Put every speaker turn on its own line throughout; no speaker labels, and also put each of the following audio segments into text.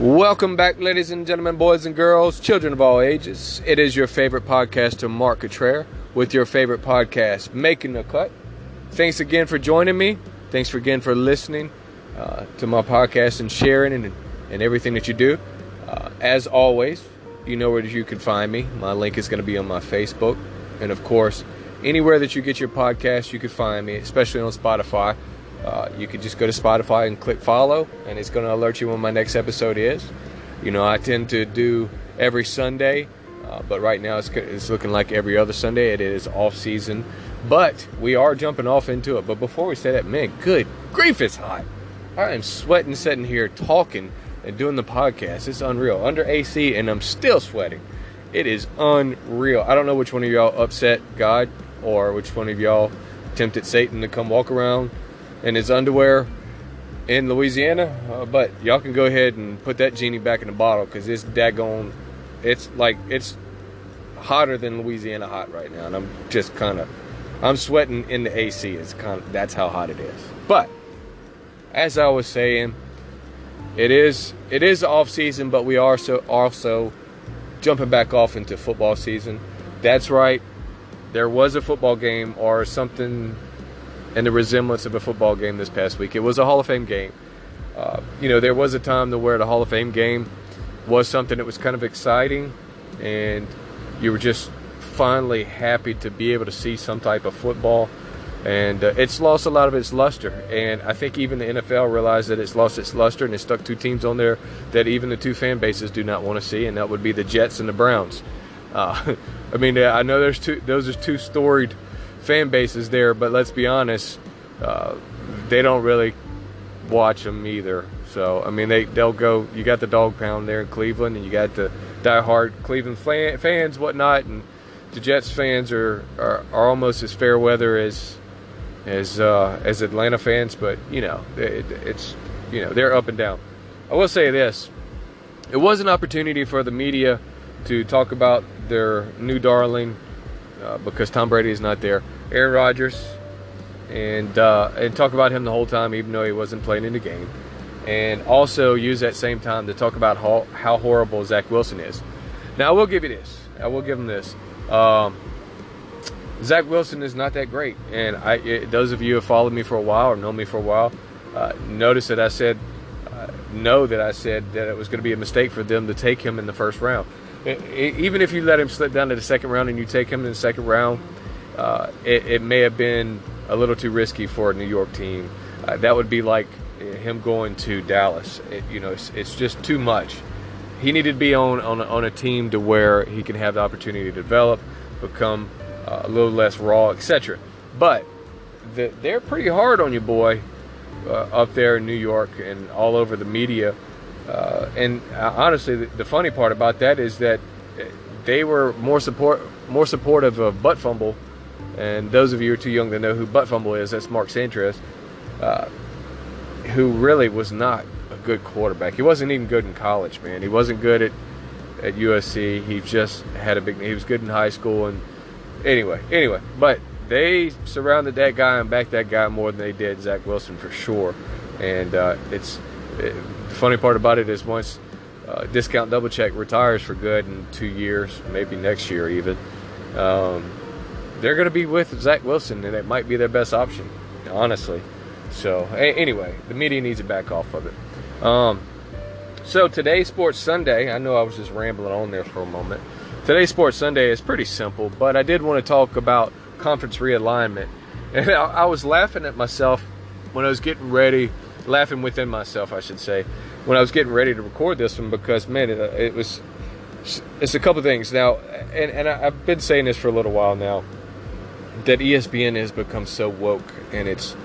Welcome back, ladies and gentlemen, boys and girls, children of all ages. It is your favorite podcaster, Mark Cottrell, with your favorite podcast, Making the Cut. Thanks again for joining me. Thanks again for listening uh, to my podcast and sharing and, and everything that you do. Uh, as always, you know where you can find me. My link is going to be on my Facebook. And of course, anywhere that you get your podcast, you can find me, especially on Spotify. Uh, you could just go to Spotify and click follow, and it's going to alert you when my next episode is. You know, I tend to do every Sunday, uh, but right now it's, it's looking like every other Sunday. It is off season, but we are jumping off into it. But before we say that, man, good grief, it's hot. I am sweating sitting here talking and doing the podcast. It's unreal. Under AC, and I'm still sweating. It is unreal. I don't know which one of y'all upset God or which one of y'all tempted Satan to come walk around in his underwear in Louisiana. Uh, but y'all can go ahead and put that genie back in the bottle because it's daggone. It's like it's hotter than Louisiana hot right now, and I'm just kind of I'm sweating in the AC. It's kind of that's how hot it is. But as I was saying, it is it is off season, but we are so also jumping back off into football season. That's right. There was a football game or something and the resemblance of a football game this past week. It was a Hall of Fame game. Uh, you know, there was a time to where the Hall of Fame game was something that was kind of exciting, and you were just finally happy to be able to see some type of football. And uh, it's lost a lot of its luster, and I think even the NFL realized that it's lost its luster, and it stuck two teams on there that even the two fan bases do not want to see, and that would be the Jets and the Browns. Uh, I mean, I know there's two; those are two storied fan bases there, but let's be honest, uh, they don't really watch them either. So I mean, they they'll go. You got the dog pound there in Cleveland, and you got the diehard Cleveland fan, fans, whatnot, and the Jets fans are, are, are almost as fair weather as as uh, as Atlanta fans. But you know, it, it's you know they're up and down. I will say this: it was an opportunity for the media to talk about their new darling uh, because Tom Brady is not there. Aaron Rodgers, and uh, and talk about him the whole time, even though he wasn't playing in the game, and also use that same time to talk about how, how horrible Zach Wilson is. Now, I will give you this. I will give him this. Um, Zach Wilson is not that great, and I, it, those of you who have followed me for a while or know me for a while, uh, notice that I said, uh, know that I said that it was going to be a mistake for them to take him in the first round even if you let him slip down to the second round and you take him in the second round, uh, it, it, may have been a little too risky for a New York team. Uh, that would be like him going to Dallas. It, you know, it's, it's, just too much. He needed to be on, on, on, a team to where he can have the opportunity to develop, become uh, a little less raw, etc. But the, they're pretty hard on you, boy, uh, up there in New York and all over the media uh, and uh, honestly, the, the, funny part about that is that they were more support more supportive of Butt Fumble. And those of you who are too young to know who Butt Fumble is, that's Mark Sanchez, uh, who really was not a good quarterback. He wasn't even good in college, man. He wasn't good at at USC. He just had a big. He was good in high school, and anyway, anyway, but they surrounded that guy and backed that guy more than they did Zach Wilson for sure. And uh, it's it, the funny part about it is once uh, Discount Double Check retires for good in two years, maybe next year even, um, they're going to be with Zach Wilson, and it might be their best option, honestly. So a- anyway, the media needs to back off of it. Um, so today's Sports Sunday, I know I was just rambling on there for a moment. Today's Sports Sunday is pretty simple, but I did want to talk about conference realignment. And I, I was laughing at myself when I was getting ready laughing within myself, I should say, when I was getting ready to record this one because man, it, it was it's a couple things now, and and I've been saying this for a little while now that ESPN has become so woke, and it's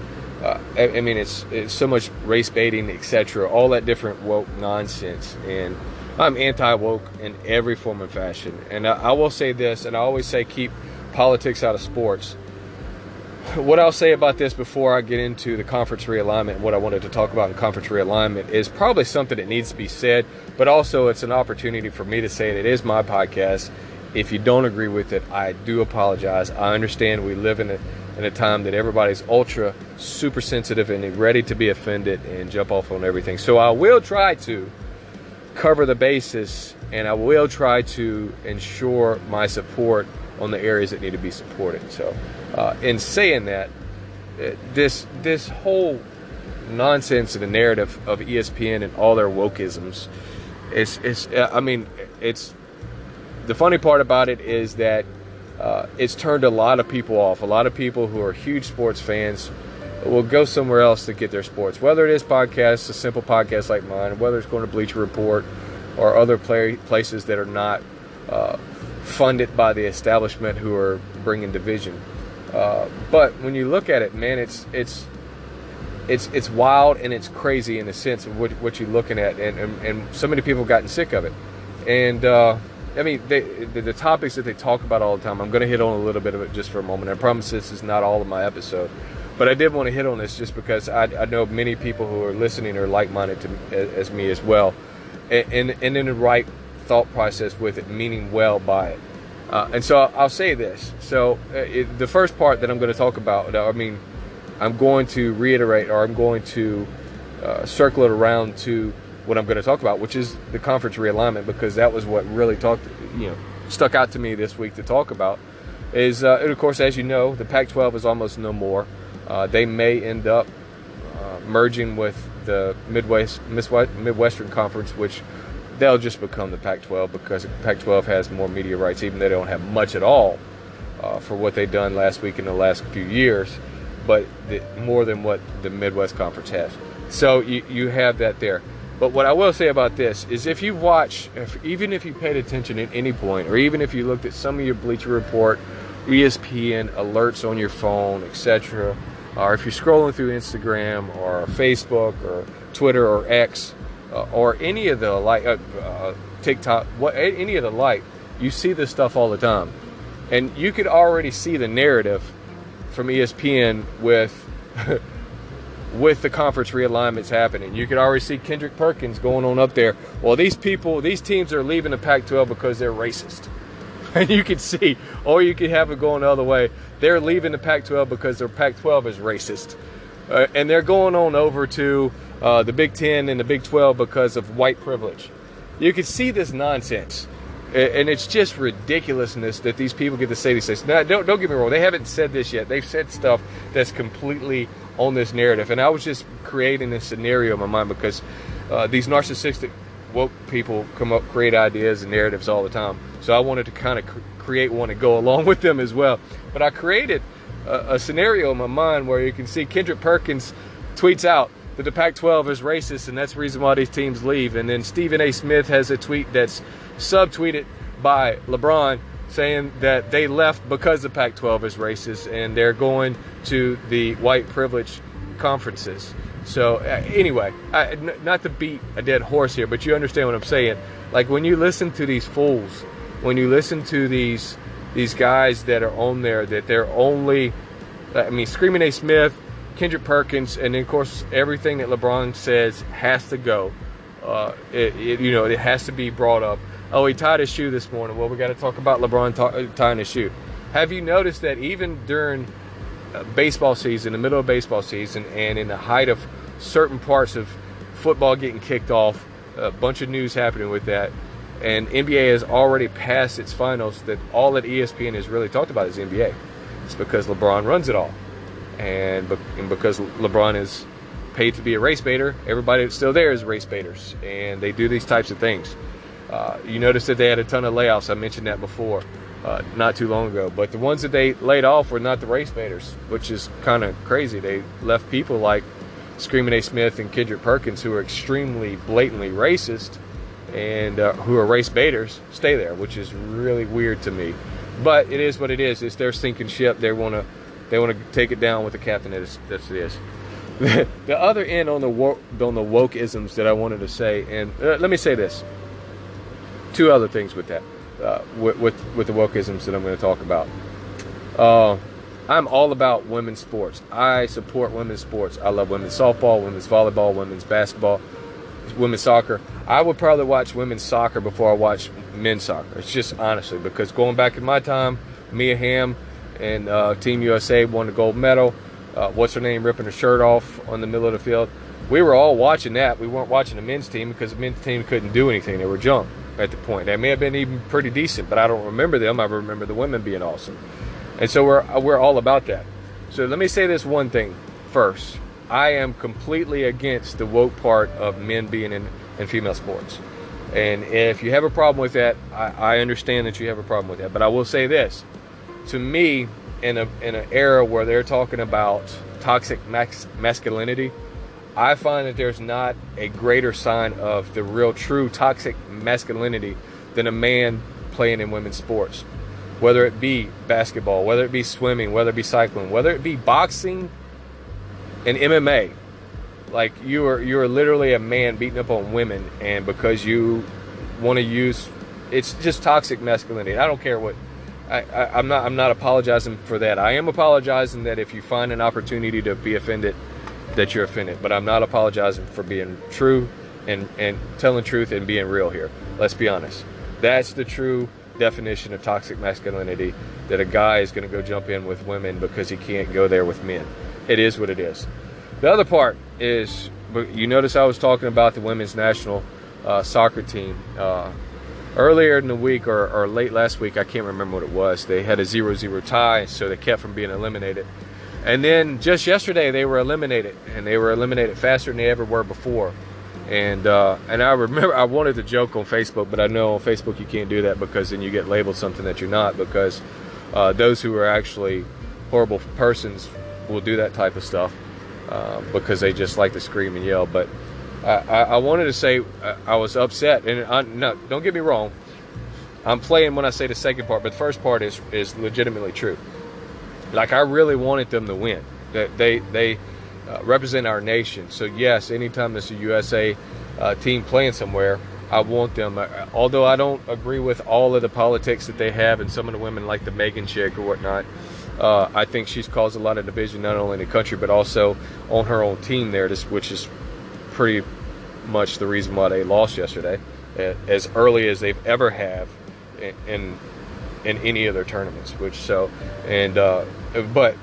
uh, I, I, mean it's it's so much race baiting, etc. All that different woke nonsense, and I'm anti woke in every form and fashion. And I, I will say this, and I always say keep politics out of sports what I'll say about this before I get into the conference realignment what I wanted to talk about in conference realignment is probably something that needs to be said, but also it's an opportunity for me to say it. It is my podcast. If you don't agree with it, I do apologize. I understand we live in a in a time that everybody's ultra super sensitive and ready to be offended and jump off on everything. So I will try to cover the basis, and I will try to ensure my support on the areas that need to be supported. So, uh, in saying that, uh, this this whole nonsense of the narrative of ESPN and all their wokeisms, it's it's I mean it's the funny part about it is that uh, it's turned a lot of people off. A lot of people who are huge sports fans will go somewhere else to get their sports, whether it is podcasts, a simple podcast like mine, whether it's going to Bleacher Report or other play, places that are not uh, funded by the establishment who are bringing division. Uh, but when you look at it, man, it's it's it's it's wild and it's crazy in the sense of what, what you're looking at, and, and, and so many people have gotten sick of it. And uh, I mean, they, the, the, topics that they talk about all the time. I'm going to hit on a little bit of it just for a moment. I promise this is not all of my episode, but I did want to hit on this just because I, I know many people who are listening are like-minded to as, as me as well, and, and, and in the right thought process with it, meaning well by it. Uh, and so I'll say this. So uh, it, the first part that I'm going to talk about, I mean, I'm going to reiterate or I'm going to uh, circle it around to what I'm going to talk about, which is the conference realignment, because that was what really talked, you know, stuck out to me this week to talk about. Is uh, and of course, as you know, the Pac-12 is almost no more. Uh, they may end up uh, merging with the Midwest Midwestern Conference, which they'll just become the Pac-12 because Pac-12 has more media rights, even though they don't have much at all uh, for what they've done last week in the last few years, but the, more than what the Midwest Conference has. So you, you have that there. But what I will say about this is if you watch, if, even if you paid attention at any point, or even if you looked at some of your Bleacher Report, ESPN alerts on your phone, etc., or if you're scrolling through Instagram or Facebook or Twitter or X, uh, or any of the like uh, uh, TikTok, what any of the like, you see this stuff all the time, and you could already see the narrative from ESPN with. with the conference realignments happening. You could already see Kendrick Perkins going on up there. Well, these people, these teams are leaving the Pac 12 because they're racist. And you can see, or you could have it going the other way. They're leaving the Pac 12 because their Pac 12 is racist. Uh, and they're going on over to uh, the Big Ten and the Big 12 because of white privilege. You can see this nonsense. And it's just ridiculousness that these people get to say these things. Now, don't, don't get me wrong, they haven't said this yet. They've said stuff that's completely on this narrative. And I was just creating this scenario in my mind because uh, these narcissistic woke people come up, create ideas and narratives all the time. So I wanted to kind of cr- create one and go along with them as well. But I created a, a scenario in my mind where you can see Kendrick Perkins tweets out, that the Pac 12 is racist and that's the reason why these teams leave. And then Stephen A. Smith has a tweet that's subtweeted by LeBron saying that they left because the Pac 12 is racist and they're going to the white privilege conferences. So, uh, anyway, I, n- not to beat a dead horse here, but you understand what I'm saying. Like when you listen to these fools, when you listen to these these guys that are on there, that they're only, I mean, Screaming A. Smith, Kendrick Perkins, and then of course everything that LeBron says has to go. Uh, it, it, you know, it has to be brought up. Oh, he tied his shoe this morning. Well, we got to talk about LeBron t- tying his shoe. Have you noticed that even during uh, baseball season, the middle of baseball season, and in the height of certain parts of football getting kicked off, a bunch of news happening with that, and NBA has already passed its finals. That all that ESPN has really talked about is NBA. It's because LeBron runs it all and, because LeBron is paid to be a race baiter, everybody that's still there is race baiters, and they do these types of things. Uh, you notice that they had a ton of layoffs. I mentioned that before, uh, not too long ago. But the ones that they laid off were not the race baiters, which is kind of crazy. They left people like Screaming A. Smith and Kendrick Perkins, who are extremely blatantly racist and uh, who are race baiters, stay there, which is really weird to me. But it is what it is. It's their sinking ship. They want to they want to take it down with the captain that's, that's this. the other end on the woke, on the wokeisms that I wanted to say, and uh, let me say this. Two other things with that, uh, with, with, with the wokeisms that I'm going to talk about. Uh, I'm all about women's sports. I support women's sports. I love women's softball, women's volleyball, women's basketball, women's soccer. I would probably watch women's soccer before I watch men's soccer. It's just honestly because going back in my time, Mia Hamm and uh, Team USA won the gold medal. Uh, what's her name ripping her shirt off on the middle of the field? we were all watching that. We weren't watching the men's team because the men's team couldn't do anything. They were junk at the point. They may have been even pretty decent, but I don't remember them. I remember the women being awesome. And so we're we're all about that. So let me say this one thing first. I am completely against the woke part of men being in, in female sports. And if you have a problem with that, I, I understand that you have a problem with that. But I will say this: to me, in a in an era where they're talking about toxic max, masculinity, I find that there's not a greater sign of the real true toxic masculinity than a man playing in women's sports. Whether it be basketball, whether it be swimming, whether it be cycling, whether it be boxing and MMA. Like you are you are literally a man beating up on women and because you want to use it's just toxic masculinity. I don't care what I, I, I'm not I'm not apologizing for that. I am apologizing that if you find an opportunity to be offended that you're offended. But I'm not apologizing for being true and, and telling truth and being real here. Let's be honest. That's the true definition of toxic masculinity that a guy is going to go jump in with women because he can't go there with men. It is what it is. The other part is you notice I was talking about the women's national uh, soccer team. Uh, earlier in the week or, or, late last week, I can't remember what it was, they had a 0 0 tie, so they kept from being eliminated. And then just yesterday they were eliminated, and they were eliminated faster than they ever were before. And uh, and I remember I wanted to joke on Facebook, but I know on Facebook you can't do that because then you get labeled something that you're not. Because uh, those who are actually horrible persons will do that type of stuff uh, because they just like to scream and yell. But I, I, wanted to say uh, I was upset, and I, no, don't get me wrong. I'm playing when I say the second part, but the first part is is legitimately true. Like I really wanted them to win. That they they uh, represent our nation. So yes, anytime there's a USA uh, team playing somewhere, I want them. Uh, although I don't agree with all of the politics that they have, and some of the women like the Megan chick or whatnot. I think she's caused a lot of division not only in the country but also on her own team there, which is pretty much the reason why they lost yesterday, as early as they've ever have in in any of their tournaments. Which so and uh, but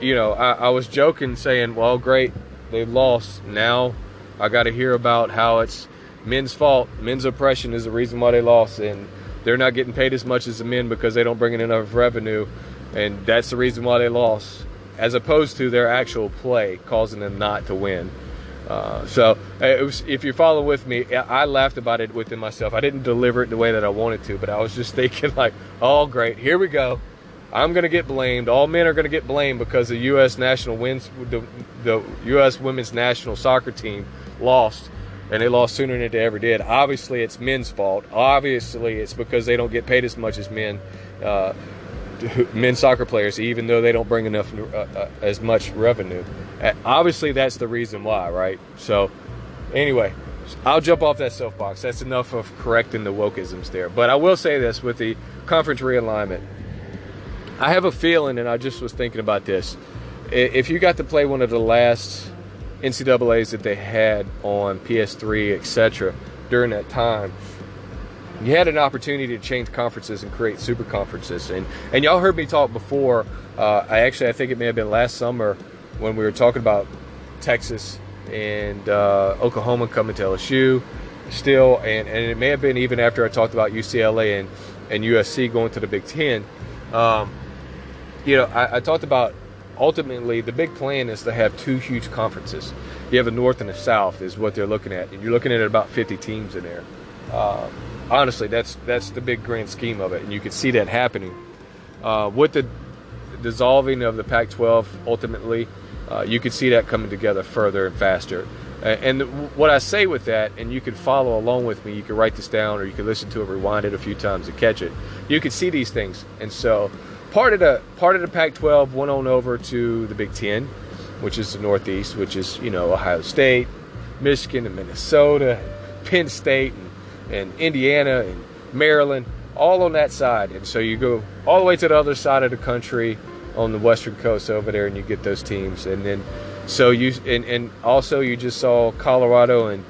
you know I, I was joking saying, well, great, they lost. Now I got to hear about how it's men's fault. Men's oppression is the reason why they lost, and they're not getting paid as much as the men because they don't bring in enough revenue, and that's the reason why they lost, as opposed to their actual play causing them not to win. Uh, so was, if you follow with me, I laughed about it within myself. I didn't deliver it the way that I wanted to, but I was just thinking like, oh great, here we go. I'm going to get blamed. All men are going to get blamed because the U.S. national wins, the, the U.S. women's national soccer team lost, and they lost sooner than they ever did. Obviously, it's men's fault. Obviously, it's because they don't get paid as much as men. Uh, men's soccer players, even though they don't bring enough uh, uh, as much revenue. Obviously, that's the reason why, right? So, anyway, I'll jump off that soapbox. That's enough of correcting the wokeisms there. But I will say this with the conference realignment. I have a feeling, and I just was thinking about this. If you got to play one of the last NCAA's that they had on PS3, etc., during that time, you had an opportunity to change conferences and create super conferences. And and y'all heard me talk before. Uh, I actually I think it may have been last summer when we were talking about Texas and uh, Oklahoma coming to LSU still, and, and it may have been even after I talked about UCLA and, and USC going to the Big Ten. Um, you know, I, I, talked about ultimately the big plan is to have two huge conferences. You have a North and a South is what they're looking at, and you're looking at about 50 teams in there. Uh, honestly, that's that's the big grand scheme of it, and you can see that happening uh, with the dissolving of the Pac-12. Ultimately, uh, you can see that coming together further and faster. And what I say with that, and you can follow along with me, you can write this down, or you can listen to it, rewind it a few times, and catch it. You can see these things, and so part of the part of the Pac-12 went on over to the Big Ten, which is the Northeast, which is you know Ohio State, Michigan, and Minnesota, Penn State, and Indiana and Maryland, all on that side. And so you go all the way to the other side of the country on the western coast over there, and you get those teams. And then so you and, and also you just saw Colorado and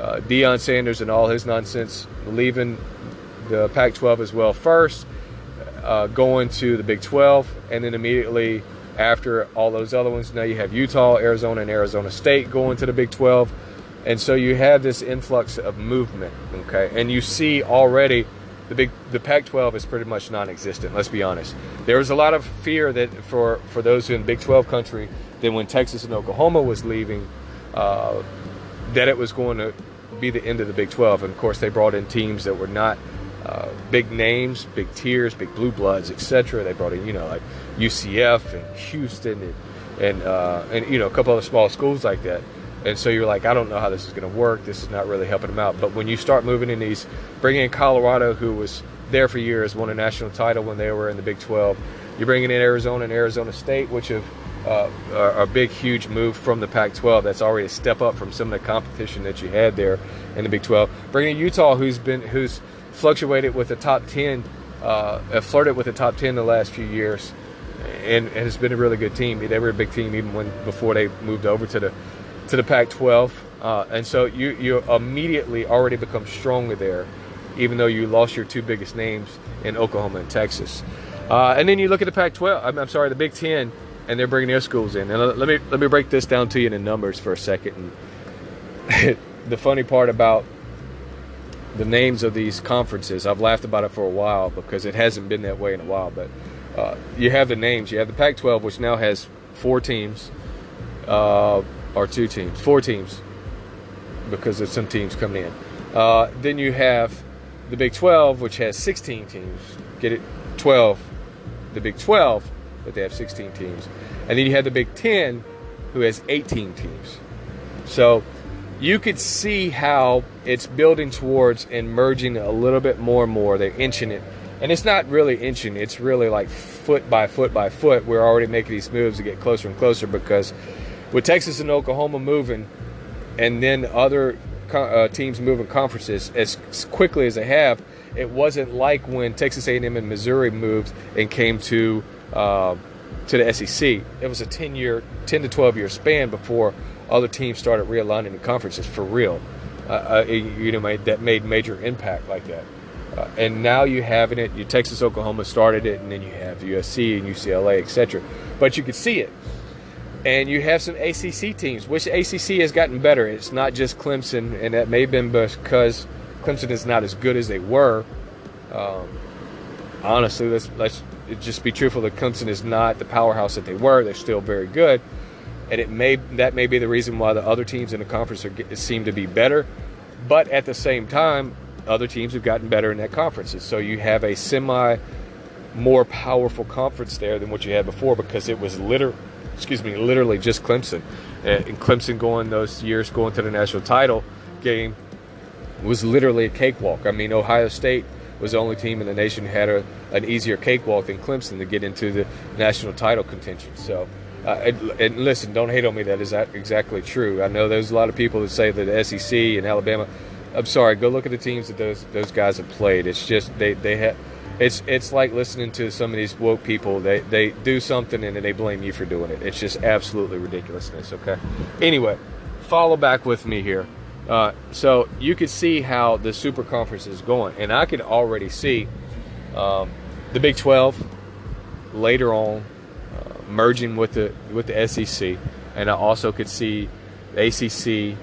uh, Deion Sanders and all his nonsense leaving the Pac-12 as well first, uh, going to the Big 12, and then immediately after all those other ones, now you have Utah, Arizona, and Arizona State going to the Big 12. And so you have this influx of movement, okay? And you see already the big the Pac-12 is pretty much non-existent. Let's be honest. There was a lot of fear that for for those in Big 12 country that when Texas and Oklahoma was leaving, uh, that it was going to be the end of the Big 12. And of course, they brought in teams that were not uh, big names, big tiers, big blue bloods, etc. They brought in, you know, like UCF and Houston and and uh, and you know a couple other small schools like that. And so you're like, I don't know how this is going to work. This is not really helping them out. But when you start moving in these, bringing in Colorado, who was there for years, won a national title when they were in the Big 12. You're bringing in Arizona and Arizona State, which have uh, are a big, huge move from the Pac-12. That's already a step up from some of the competition that you had there in the Big 12. Bringing in Utah, who's been who's fluctuated with the top 10, uh, flirted with the top 10 the last few years, and, and has been a really good team. They were a big team even when before they moved over to the to the Pac-12, uh, and so you you immediately already become stronger there, even though you lost your two biggest names in Oklahoma and Texas. Uh, and then you look at the Pac-12. I'm, I'm, sorry, the Big Ten, and they're bringing their schools in. And let me let me break this down to you in numbers for a second. And the funny part about the names of these conferences, I've laughed about it for a while because it hasn't been that way in a while. But uh, you have the names. You have the Pac-12, which now has four teams. Uh, or two teams, four teams, because there's some teams coming in. Uh, then you have the Big 12, which has 16 teams. Get it? 12. The Big 12, but they have 16 teams. And then you have the Big 10, who has 18 teams. So you could see how it's building towards and merging a little bit more and more. They're inching it. And it's not really inching, it's really like foot by foot by foot. We're already making these moves to get closer and closer because with Texas and Oklahoma moving, and then other uh, teams moving conferences as quickly as they have, it wasn't like when Texas A&M and Missouri moved and came to uh, to the SEC. It was a 10 year, 10 to 12 year span before other teams started realigning the conferences for real. Uh, uh you know, made, that made major impact like that. Uh, and now you having it. You Texas, Oklahoma started it, and then you have USC and UCLA, etc. But you could see it and you have some ACC teams, which ACC has gotten better. It's not just Clemson, and that may have been because Clemson is not as good as they were. Um, honestly, let's let's just be truthful. That Clemson is not the powerhouse that they were. They're still very good, and it may that may be the reason why the other teams in the conference are, seem to be better. But at the same time, other teams have gotten better in that conference, so you have a semi more powerful conference there than what you had before because it was literally excuse me, literally just Clemson. And Clemson going those years going to the national title game was literally a cakewalk. I mean, Ohio State was the only team in the nation who had a, an easier cakewalk than Clemson to get into the national title contention. So, uh, and, and, listen, don't hate on me. That is exactly true. I know there's a lot of people that say that the SEC and Alabama. I'm sorry. Go look at the teams that those those guys have played. It's just they they have it's it's like listening to some of these woke people. They they do something and then they blame you for doing it. It's just absolutely ridiculousness. Okay. Anyway, follow back with me here. Uh, so you could see how the super conference is going, and I could already see um, the Big 12 later on uh, merging with the with the SEC, and I also could see the ACC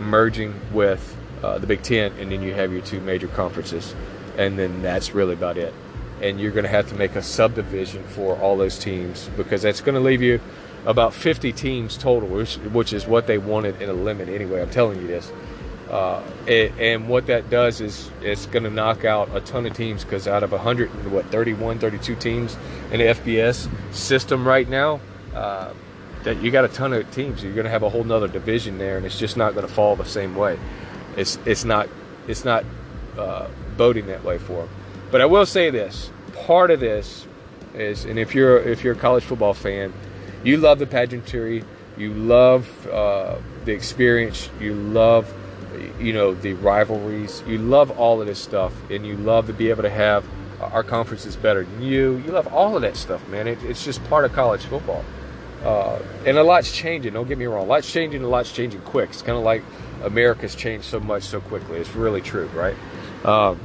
merging with uh, the Big Ten, and then you have your two major conferences and then that's really about it. And you're going to have to make a subdivision for all those teams because that's going to leave you about 50 teams total, which, which is what they wanted in a limit anyway. I'm telling you this. Uh, it, and what that does is it's going to knock out a ton of teams because out of 100, what, 31, 32 teams in the FBS system right now, uh, that you got a ton of teams. You're going to have a whole nother division there, and it's just not going to fall the same way. It's it's not it's not uh, voting that way for them. But I will say this: part of this is, and if you're if you're a college football fan, you love the pageantry, you love uh, the experience, you love you know the rivalries, you love all of this stuff, and you love to be able to have our conference is better than you. You love all of that stuff, man. It, it's just part of college football. Uh, and a lot's changing. Don't get me wrong. A lot's changing. A lot's changing quick. It's kind of like America's changed so much so quickly. It's really true, right? Um,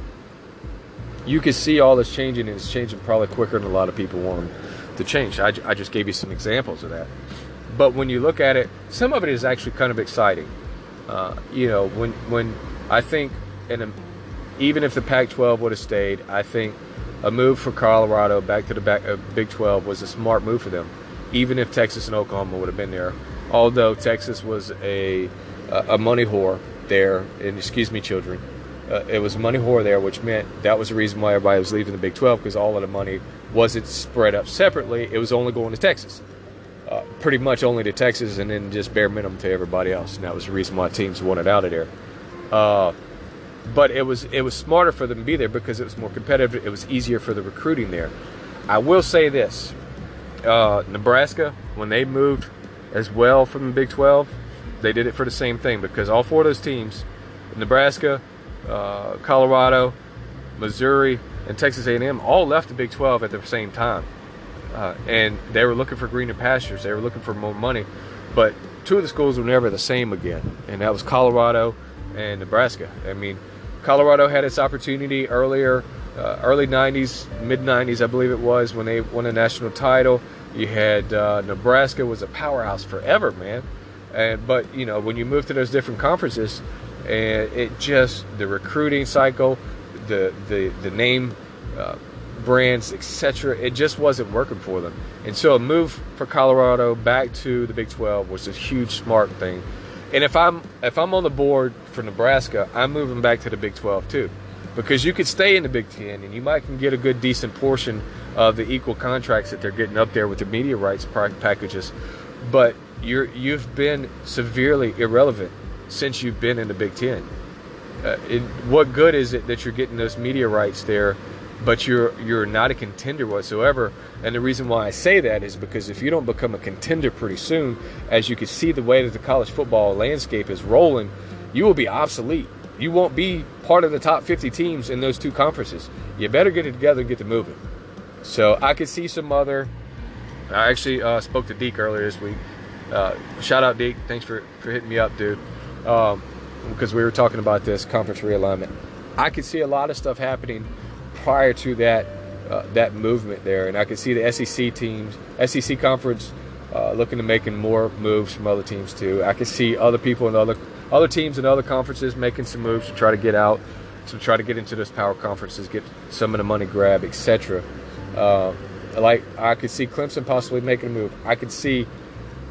you can see all this changing, and it's changing probably quicker than a lot of people want to change. I, I just gave you some examples of that. But when you look at it, some of it is actually kind of exciting. Uh, you know, when when I think, and even if the Pac-12 would have stayed, I think a move for Colorado back to the back, uh, Big 12 was a smart move for them. Even if Texas and Oklahoma would have been there, although Texas was a a money whore there, and excuse me, children, uh, it was money whore there, which meant that was the reason why everybody was leaving the Big 12 because all of the money wasn't spread up separately. It was only going to Texas, uh, pretty much only to Texas, and then just bare minimum to everybody else. And that was the reason why teams wanted out of there. Uh, but it was it was smarter for them to be there because it was more competitive. It was easier for the recruiting there. I will say this: uh, Nebraska, when they moved as well from the Big 12, they did it for the same thing because all four of those teams, Nebraska, uh, Colorado, Missouri, and Texas A&M, all left the Big 12 at the same time, uh, and they were looking for greener pastures. They were looking for more money, but two of the schools were never the same again, and that was Colorado and Nebraska. I mean, Colorado had its opportunity earlier, uh, early 90s, mid 90s, I believe it was, when they won a national title. You had uh, Nebraska was a powerhouse forever, man. And but you know when you move to those different conferences, and it just the recruiting cycle, the the the name. Uh, brands, etc. It just wasn't working for them, and so a move for Colorado back to the Big 12 was a huge smart thing. And if I'm if I'm on the board for Nebraska, I'm moving back to the Big 12 too, because you could stay in the Big 10 and you might can get a good decent portion of the equal contracts that they're getting up there with the media rights packages, but you're you've been severely irrelevant since you've been in the Big Ten. Uh, it, what good is it that you're getting those media rights there, but you're you're not a contender whatsoever? And the reason why I say that is because if you don't become a contender pretty soon, as you can see the way that the college football landscape is rolling, you will be obsolete. You won't be part of the top 50 teams in those two conferences. You better get it together and get to moving. So I could see some other. I actually uh, spoke to Deke earlier this week uh, shout out Deke. Thanks for, for hitting me up, dude. Um, because we were talking about this conference realignment. I could see a lot of stuff happening prior to that uh, that movement there, and I could see the SEC teams, SEC conference, uh, looking to making more moves from other teams too. I could see other people and other other teams and other conferences making some moves to try to get out, to try to get into those power conferences, get some of the money grab, etc. Uh, like I could see Clemson possibly making a move. I could see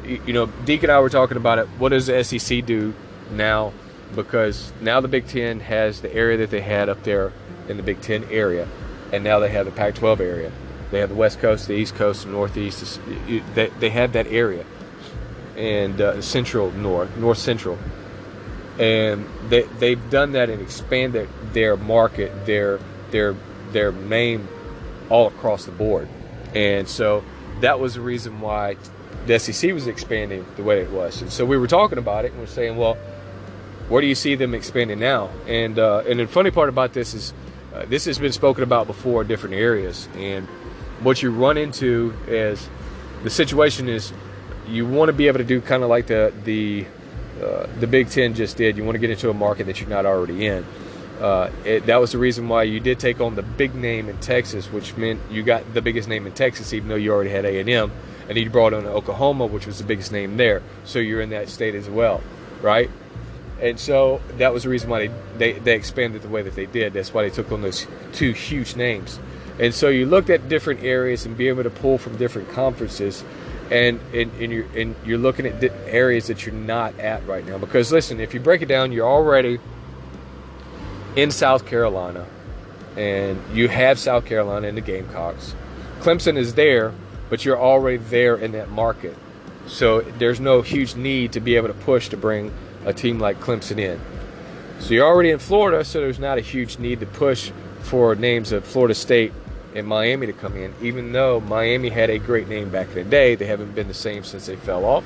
you know, Deke and I were talking about it. What does the SEC do now? Because now the Big Ten has the area that they had up there in the Big Ten area, and now they have the Pac-12 area. They have the West Coast, the East Coast, the Northeast. They they have that area, and uh, Central North, North Central, and they they've done that and expanded their market, their their their name, all across the board, and so that was the reason why the SEC was expanding the way it was. And so we were talking about it and we're saying, well, where do you see them expanding now? And uh, and the funny part about this is, uh, this has been spoken about before in different areas. And what you run into is the situation is you want to be able to do kind of like the the uh, the Big Ten just did. You want to get into a market that you're not already in. Uh, it, that was the reason why you did take on the big name in Texas, which meant you got the biggest name in Texas, even though you already had A and M and he brought on Oklahoma, which was the biggest name there. So you're in that state as well, right? And so that was the reason why they, they, they expanded the way that they did. That's why they took on those two huge names. And so you looked at different areas and be able to pull from different conferences, and and, and you're and you're looking at areas that you're not at right now. Because listen, if you break it down, you're already in South Carolina, and you have South Carolina in the Gamecocks. Clemson is there, but you're already there in that market. So there's no huge need to be able to push to bring a team like Clemson in. So you're already in Florida, so there's not a huge need to push for names of Florida State and Miami to come in, even though Miami had a great name back in the day. They haven't been the same since they fell off.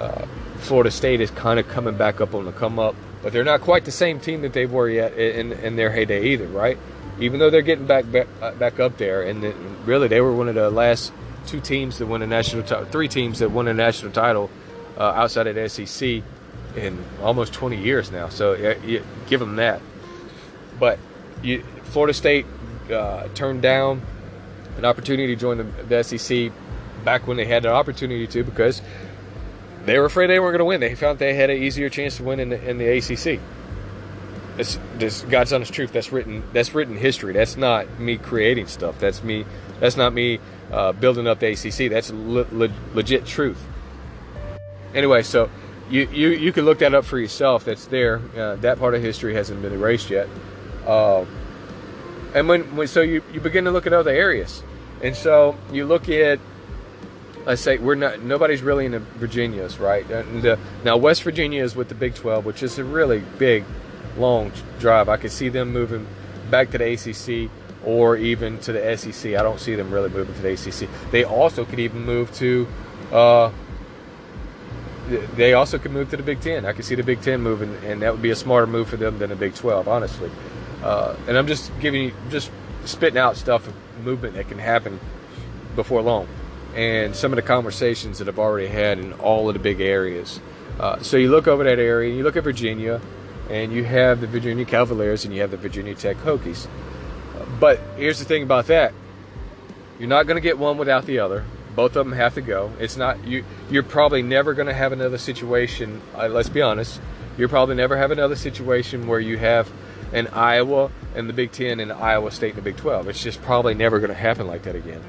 Uh, Florida State is kind of coming back up on the come up, but they're not quite the same team that they were yet in, in their heyday either, right? Even though they're getting back back, uh, back up there, and really they were one of the last two teams that won a national title, three teams that won a national title uh, outside of the SEC in almost 20 years now. So you give them that. But you, Florida State uh, turned down an opportunity to join the, the SEC back when they had an opportunity to because they were afraid they weren't going to win. They found they had an easier chance to win in the, in the ACC. It's this God's honest truth. That's written. That's written history. That's not me creating stuff. That's me. That's not me uh, building up the ACC. That's le- le- legit truth. Anyway, so you, you you can look that up for yourself. That's there. Uh, that part of history hasn't been erased yet. Uh, and when, when so you, you begin to look at other areas, and so you look at I say we're not nobody's really in the Virginias, right? And the, now West Virginia is with the Big 12, which is a really big, long drive. I could see them moving back to the ACC or even to the SEC. I don't see them really moving to the ACC. They also could even move to. Uh, they also could move to the Big Ten. I could see the Big Ten moving, and that would be a smarter move for them than the Big 12, honestly. Uh, and I'm just giving you, just spitting out stuff, of movement that can happen before long and some of the conversations that I've already had in all of the big areas. Uh, so you look over that area, and you look at Virginia, and you have the Virginia Cavaliers and you have the Virginia Tech Hokies. but here's the thing about that: you're not going to get one without the other. Both of them have to go. It's not you. You're probably never going to have another situation. Uh, let's be honest. You're probably never have another situation where you have an Iowa and the Big Ten and Iowa State and the Big Twelve. It's just probably never going to happen like that again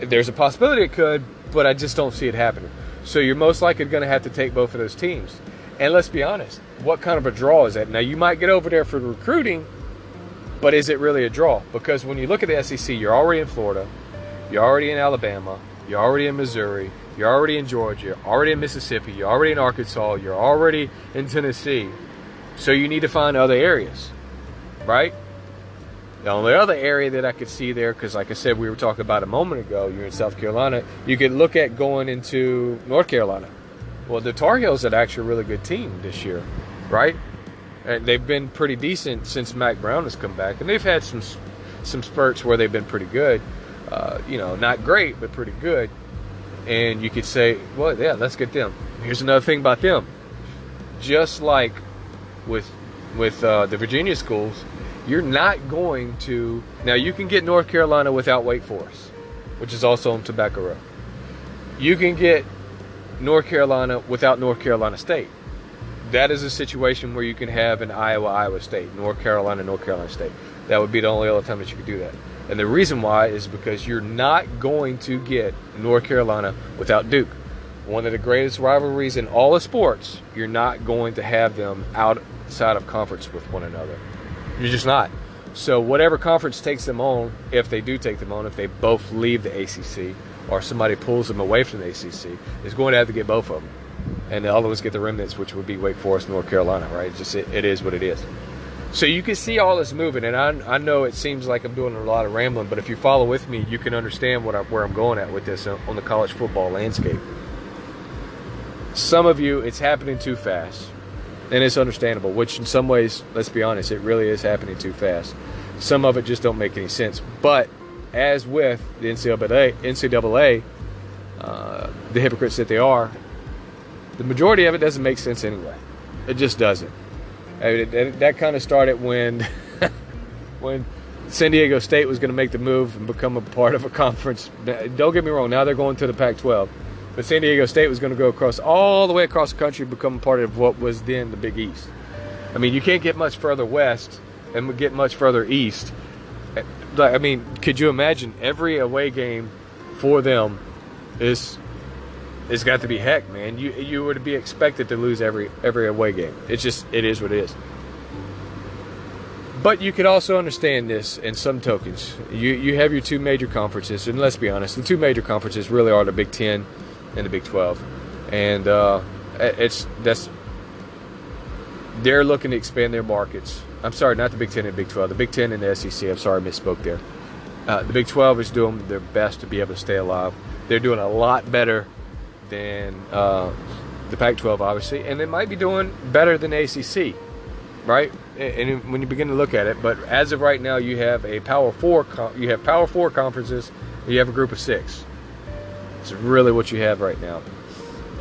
there's a possibility it could, but I just don't see it happening. So you're most likely going to have to take both of those teams. And let's be honest, what kind of a draw is that? Now you might get over there for recruiting, but is it really a draw? Because when you look at the SEC, you're already in Florida, you're already in Alabama, you're already in Missouri, you're already in Georgia, you're already in Mississippi, you're already in Arkansas, you're already in Tennessee. So you need to find other areas, right? The only other area that I could see there, because like I said, we were talking about a moment ago, you're in South Carolina, you could look at going into North Carolina. Well, the Tar Heels are actually a really good team this year, right? And they've been pretty decent since Mack Brown has come back, and they've had some some spurts where they've been pretty good. Uh, you know, not great, but pretty good. And you could say, well, yeah, let's get them. Here's another thing about them. Just like with with uh, the Virginia schools, you're not going to. Now, you can get North Carolina without Wake Forest, which is also on Tobacco Road. You can get North Carolina without North Carolina State. That is a situation where you can have an Iowa, Iowa State, North Carolina, North Carolina State. That would be the only other time that you could do that. And the reason why is because you're not going to get North Carolina without Duke. One of the greatest rivalries in all of sports, you're not going to have them outside of conference with one another. You're just not. So whatever conference takes them on, if they do take them on, if they both leave the ACC or somebody pulls them away from the ACC, is going to have to get both of them, and the other ones get the remnants, which would be Wake Forest, North Carolina. Right? It's just it, it is what it is. So you can see all this moving, and I, I know it seems like I'm doing a lot of rambling, but if you follow with me, you can understand what I, where I'm going at with this on the college football landscape. Some of you, it's happening too fast and it's understandable. Which in some ways, let's be honest, it really is happening too fast. Some of it just don't make any sense. But as with the NCAA, NCAA, uh, the hypocrites that they are, the majority of it doesn't make sense anyway. It just doesn't. I mean, that, kind of started when when San Diego State was going to make the move and become a part of a conference. Don't get me wrong. Now they're going to the Pac-12 but San Diego State was going to go across all the way across the country, become a part of what was then the Big East. I mean, you can't get much further west and get much further east. Eh, I mean, could you imagine every away game for them is it's got to be heck, man. You you would be expected to lose every every away game. It's just it is what it is. But you could also understand this in some tokens. You you have your two major conferences, and let's be honest, the two major conferences really are the Big Ten and the Big 12, and uh, it's that's they're looking to expand their markets. I'm sorry, not the Big Ten and Big 12, the Big Ten and the SEC. I'm sorry, I misspoke there. Uh, the Big 12 is doing their best to be able to stay alive. They're doing a lot better than uh, the Pac-12, obviously, and they might be doing better than ACC, right? And when you begin to look at it, but as of right now, you have a Power Four. You have Power Four conferences. You have a group of six. It's really what you have right now.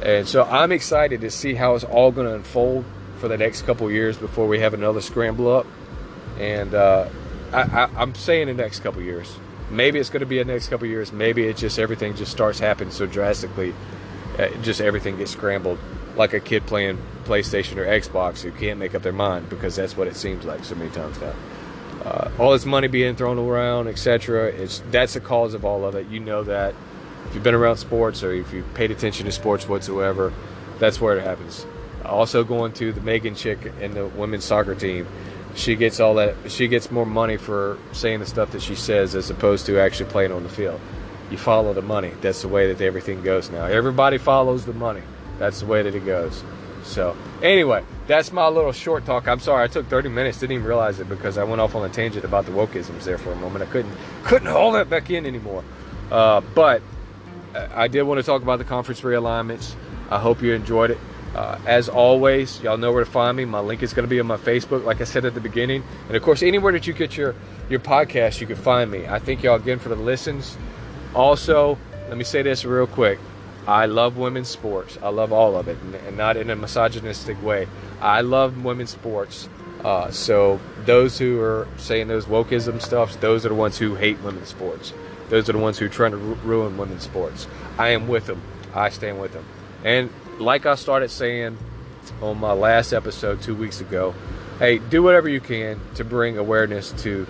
And so I'm excited to see how it's all going to unfold for the next couple years before we have another scramble up. And uh, I, am saying the next couple years. maybe it's going to be the next couple years. Maybe it just everything just starts happening so drastically, uh, just everything gets scrambled, like a kid playing PlayStation or Xbox who can't make up their mind because that's what it seems like so many times now. Uh, all this money being thrown around, etc. It's that's the cause of all of it. You know that if you've been around sports or if you've paid attention to sports whatsoever, that's where it happens. Also, going to the Megan chick and the women's soccer team, she gets all that. She gets more money for saying the stuff that she says as opposed to actually playing on the field. You follow the money. That's the way that everything goes now. Everybody follows the money. That's the way that it goes. So, anyway, that's my little short talk. I'm sorry I took 30 minutes. Didn't even realize it because I went off on a tangent about the wokeisms there for a moment. I couldn't couldn't hold that back in anymore. Uh, but I did want to talk about the conference realignments. I hope you enjoyed it. Uh, as always, y'all know where to find me. My link is going to be on my Facebook, like I said at the beginning, and of course, anywhere that you get your your podcast, you can find me. I thank y'all again for the listens. Also, let me say this real quick. I love women's sports. I love all of it, and not in a misogynistic way. I love women's sports. Uh, so those who are saying those wokeism stuffs, those are the ones who hate women's sports. Those are the ones who are trying to ruin women's sports. I am with them. I stand with them. And like I started saying on my last episode two weeks ago, hey, do whatever you can to bring awareness to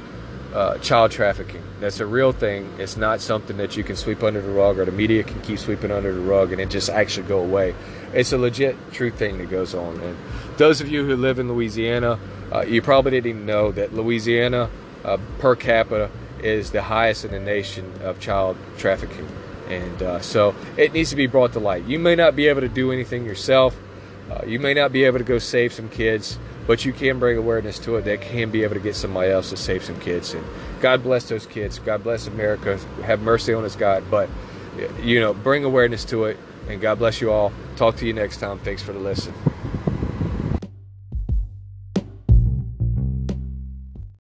uh, child trafficking. That's a real thing. It's not something that you can sweep under the rug or the media can keep sweeping under the rug and it just actually go away. It's a legit, true thing that goes on. And those of you who live in Louisiana, uh, you probably didn't even know that Louisiana uh, per capita is the highest in the nation of child trafficking. And uh, so it needs to be brought to light. You may not be able to do anything yourself. Uh, you may not be able to go save some kids, but you can bring awareness to it that can be able to get somebody else to save some kids. And God bless those kids. God bless America. Have mercy on us, God. But, you know, bring awareness to it. And God bless you all. Talk to you next time. Thanks for the listen.